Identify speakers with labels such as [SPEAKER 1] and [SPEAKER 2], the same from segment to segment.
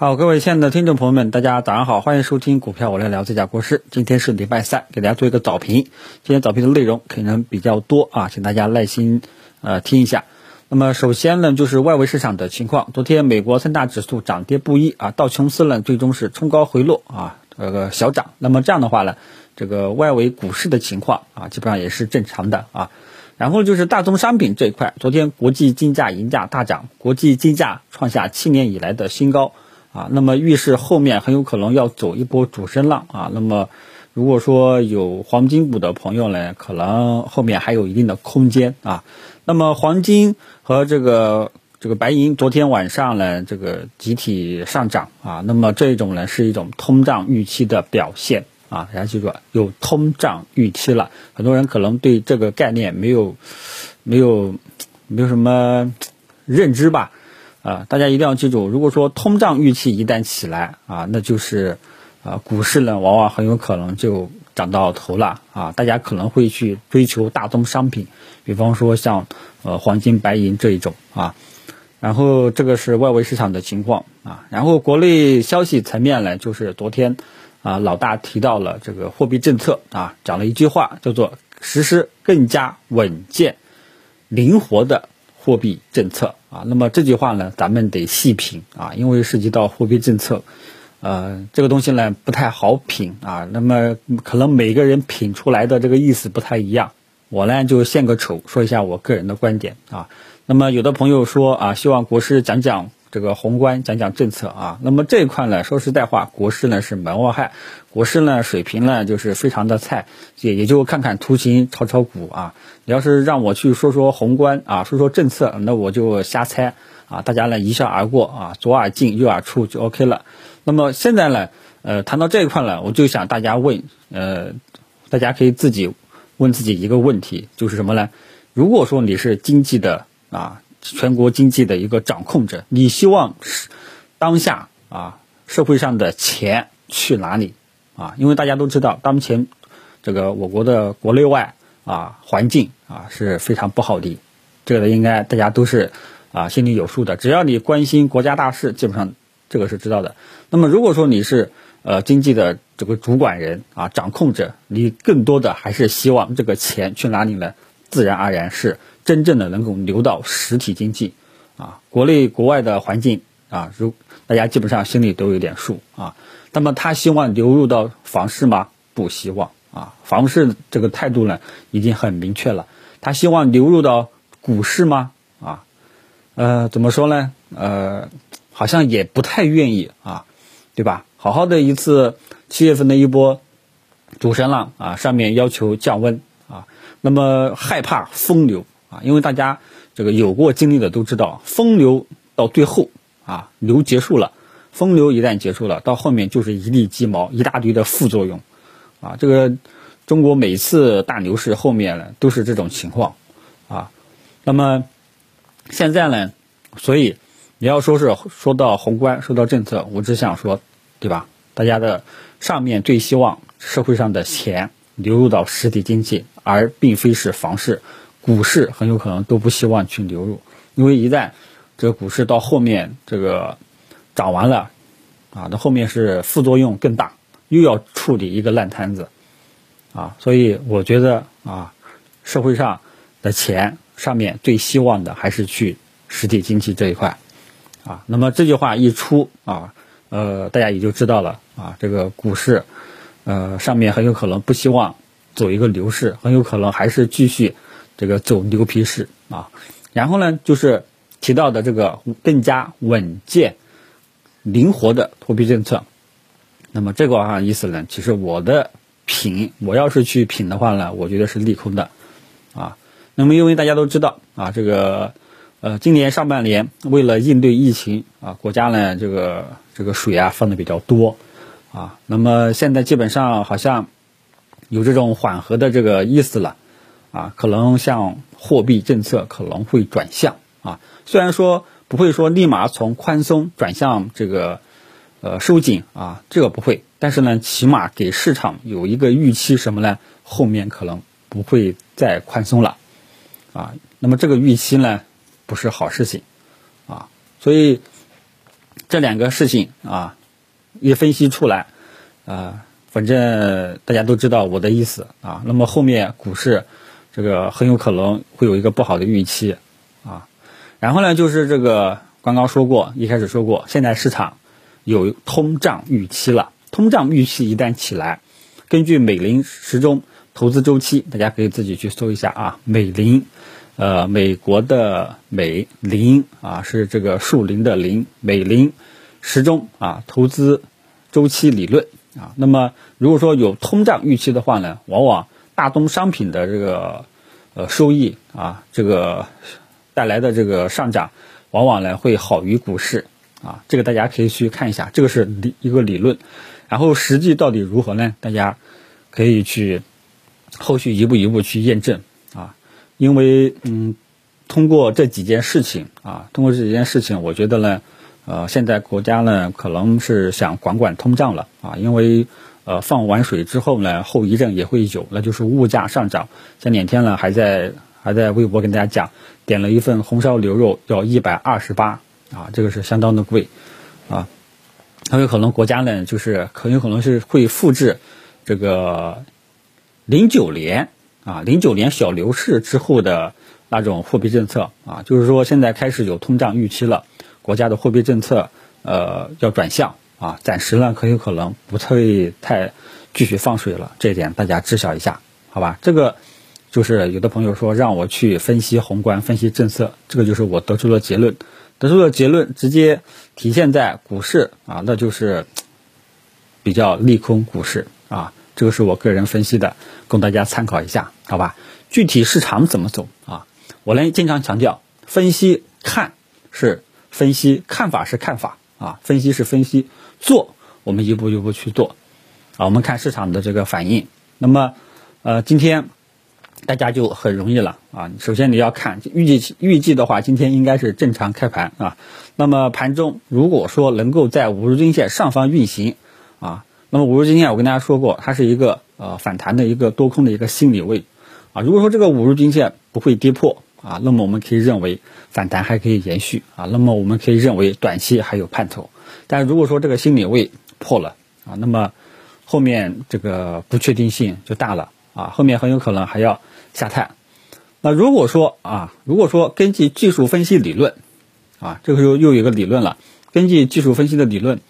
[SPEAKER 1] 好，各位亲爱的听众朋友们，大家早上好，欢迎收听股票我来聊这家国师。今天是礼拜三，给大家做一个早评。今天早评的内容可能比较多啊，请大家耐心呃听一下。那么首先呢，就是外围市场的情况。昨天美国三大指数涨跌不一啊，道琼斯呢最终是冲高回落啊，这个小涨。那么这样的话呢，这个外围股市的情况啊，基本上也是正常的啊。然后就是大宗商品这一块，昨天国际金价、银价大涨，国际金价创下七年以来的新高。啊，那么预示后面很有可能要走一波主升浪啊。那么，如果说有黄金股的朋友呢，可能后面还有一定的空间啊。那么黄金和这个这个白银昨天晚上呢，这个集体上涨啊。那么这种呢是一种通胀预期的表现啊。大家记住，有通胀预期了，很多人可能对这个概念没有没有没有什么认知吧。啊，大家一定要记住，如果说通胀预期一旦起来啊，那就是啊，股市呢往往很有可能就涨到头了啊。大家可能会去追求大宗商品，比方说像呃黄金、白银这一种啊。然后这个是外围市场的情况啊。然后国内消息层面呢，就是昨天啊老大提到了这个货币政策啊，讲了一句话，叫做实施更加稳健、灵活的。货币政策啊，那么这句话呢，咱们得细品啊，因为涉及到货币政策，呃，这个东西呢不太好品啊，那么可能每个人品出来的这个意思不太一样，我呢就献个丑，说一下我个人的观点啊。那么有的朋友说啊，希望国师讲讲。这个宏观讲讲政策啊，那么这一块呢，说实在话，国师呢是门外汉，国师呢水平呢就是非常的菜，也也就看看图形炒炒股啊。你要是让我去说说宏观啊，说说政策，那我就瞎猜啊，大家呢一笑而过啊，左耳进右耳出就 OK 了。那么现在呢，呃，谈到这一块呢，我就想大家问，呃，大家可以自己问自己一个问题，就是什么呢？如果说你是经济的啊。全国经济的一个掌控者，你希望是当下啊社会上的钱去哪里啊？因为大家都知道，当前这个我国的国内外啊环境啊是非常不好的，这个应该大家都是啊心里有数的。只要你关心国家大事，基本上这个是知道的。那么如果说你是呃经济的这个主管人啊掌控者，你更多的还是希望这个钱去哪里呢？自然而然是。真正的能够流到实体经济，啊，国内国外的环境啊，如大家基本上心里都有点数啊。那么他希望流入到房市吗？不希望啊。房市这个态度呢，已经很明确了。他希望流入到股市吗？啊，呃，怎么说呢？呃，好像也不太愿意啊，对吧？好好的一次七月份的一波主升浪啊，上面要求降温啊，那么害怕风流。啊，因为大家这个有过经历的都知道，风流到最后啊，流结束了，风流一旦结束了，到后面就是一地鸡毛，一大堆的副作用，啊，这个中国每次大牛市后面呢都是这种情况，啊，那么现在呢，所以你要说是说到宏观，说到政策，我只想说，对吧？大家的上面最希望社会上的钱流入到实体经济，而并非是房市。股市很有可能都不希望去流入，因为一旦这个股市到后面这个涨完了，啊，那后面是副作用更大，又要处理一个烂摊子，啊，所以我觉得啊，社会上的钱上面最希望的还是去实体经济这一块，啊，那么这句话一出啊，呃，大家也就知道了啊，这个股市，呃，上面很有可能不希望走一个牛市，很有可能还是继续。这个走牛皮式啊，然后呢，就是提到的这个更加稳健、灵活的货币政策。那么这个啊意思呢，其实我的品，我要是去品的话呢，我觉得是利空的啊。那么因为大家都知道啊，这个呃，今年上半年为了应对疫情啊，国家呢这个这个水啊放的比较多啊。那么现在基本上好像有这种缓和的这个意思了。啊，可能像货币政策可能会转向啊，虽然说不会说立马从宽松转向这个呃收紧啊，这个不会，但是呢，起码给市场有一个预期什么呢？后面可能不会再宽松了啊。那么这个预期呢，不是好事情啊，所以这两个事情啊，一分析出来啊，反正大家都知道我的意思啊。那么后面股市这个很有可能会有一个不好的预期啊。然后呢，就是这个刚刚说过，一开始说过，现在市场有通胀预期了。通胀预期一旦起来，根据美林时钟投资周期，大家可以自己去搜一下啊，美林。呃，美国的美林啊，是这个树林的林，美林时钟啊，投资周期理论啊。那么，如果说有通胀预期的话呢，往往大宗商品的这个呃收益啊，这个带来的这个上涨，往往呢会好于股市啊。这个大家可以去看一下，这个是理一个理论。然后实际到底如何呢？大家可以去后续一步一步去验证啊。因为嗯，通过这几件事情啊，通过这几件事情，我觉得呢，呃，现在国家呢可能是想管管通胀了啊，因为呃放完水之后呢，后遗症也会有，那就是物价上涨。前两天呢还在还在微博跟大家讲，点了一份红烧牛肉要一百二十八啊，这个是相当的贵啊，很有可能国家呢就是很有可能是会复制这个零九年。啊，零九年小牛市之后的那种货币政策啊，就是说现在开始有通胀预期了，国家的货币政策呃要转向啊，暂时呢很有可能不会太继续放水了，这一点大家知晓一下，好吧？这个就是有的朋友说让我去分析宏观、分析政策，这个就是我得出的结论，得出的结论直接体现在股市啊，那就是比较利空股市啊。这个是我个人分析的，供大家参考一下，好吧？具体市场怎么走啊？我呢经常强调，分析看是分析，看法是看法啊，分析是分析，做我们一步一步去做啊。我们看市场的这个反应。那么，呃，今天大家就很容易了啊。首先你要看预计预计的话，今天应该是正常开盘啊。那么盘中如果说能够在五日均线上方运行啊。那么五日均线，我跟大家说过，它是一个呃反弹的一个多空的一个心理位，啊，如果说这个五日均线不会跌破啊，那么我们可以认为反弹还可以延续啊，那么我们可以认为短期还有盼头。但如果说这个心理位破了啊，那么后面这个不确定性就大了啊，后面很有可能还要下探。那如果说啊，如果说根据技术分析理论啊，这个时候又有一个理论了，根据技术分析的理论。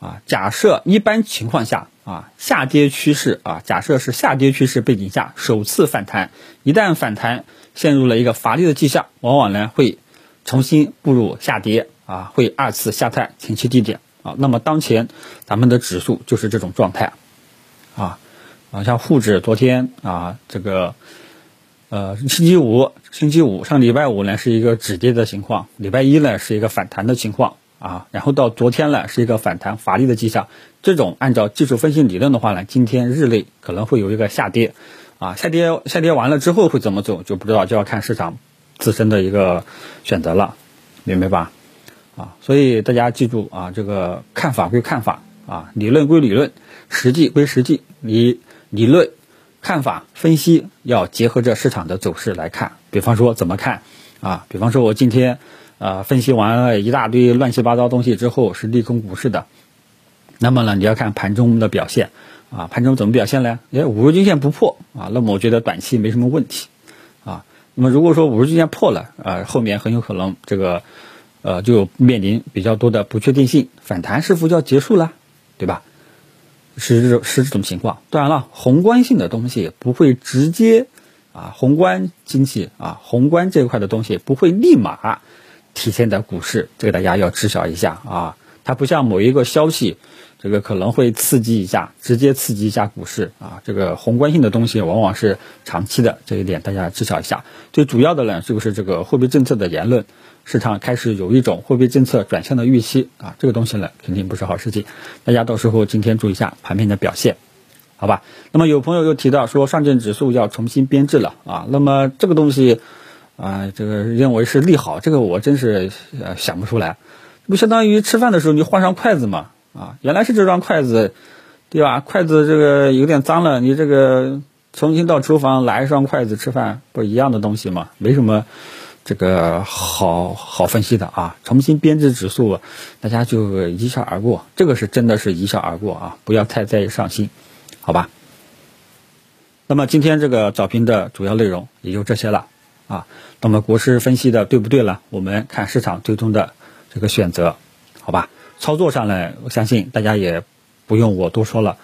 [SPEAKER 1] 啊，假设一般情况下啊，下跌趋势啊，假设是下跌趋势背景下首次反弹，一旦反弹陷入了一个乏力的迹象，往往呢会重新步入下跌啊，会二次下探前期低点啊。那么当前咱们的指数就是这种状态啊啊，像沪指昨天啊，这个呃星期五星期五上礼拜五呢是一个止跌的情况，礼拜一呢是一个反弹的情况。啊，然后到昨天呢是一个反弹乏力的迹象，这种按照技术分析理论的话呢，今天日内可能会有一个下跌，啊，下跌下跌完了之后会怎么走就不知道，就要看市场自身的一个选择了，明白吧？啊，所以大家记住啊，这个看法归看法啊，理论归理论，实际归实际，你理论看法分析要结合着市场的走势来看，比方说怎么看啊？比方说我今天。呃，分析完了一大堆乱七八糟东西之后，是利空股市的。那么呢，你要看盘中的表现啊，盘中怎么表现呢？哎，五日均线不破啊，那么我觉得短期没什么问题啊。那么如果说五日均线破了啊，后面很有可能这个呃就面临比较多的不确定性，反弹是否就要结束了，对吧？是是这种情况。当然了，宏观性的东西不会直接啊，宏观经济啊，宏观这块的东西不会立马。体现在股市，这个大家要知晓一下啊，它不像某一个消息，这个可能会刺激一下，直接刺激一下股市啊。这个宏观性的东西往往是长期的，这一点大家知晓一下。最主要的呢，就是这个货币政策的言论，市场开始有一种货币政策转向的预期啊，这个东西呢肯定不是好事情。大家到时候今天注意一下盘面的表现，好吧？那么有朋友又提到说上证指数要重新编制了啊，那么这个东西。啊，这个认为是利好，这个我真是呃想不出来，不相当于吃饭的时候你换上筷子嘛？啊，原来是这双筷子，对吧？筷子这个有点脏了，你这个重新到厨房拿一双筷子吃饭，不一样的东西吗？没什么这个好好分析的啊，重新编制指数，大家就一笑而过，这个是真的是一笑而过啊，不要太在意上心，好吧？那么今天这个早评的主要内容也就这些了啊。那么国师分析的对不对了？我们看市场最终的这个选择，好吧？操作上呢，我相信大家也不用我多说了。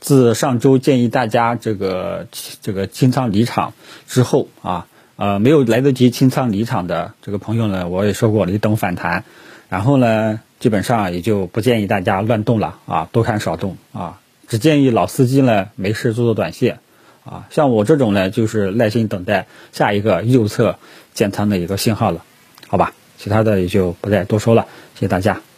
[SPEAKER 1] 自上周建议大家这个这个清仓离场之后啊。呃，没有来得及清仓离场的这个朋友呢，我也说过，你等反弹，然后呢，基本上也就不建议大家乱动了啊，多看少动啊，只建议老司机呢没事做做短线啊，像我这种呢，就是耐心等待下一个右侧建仓的一个信号了，好吧，其他的也就不再多说了，谢谢大家。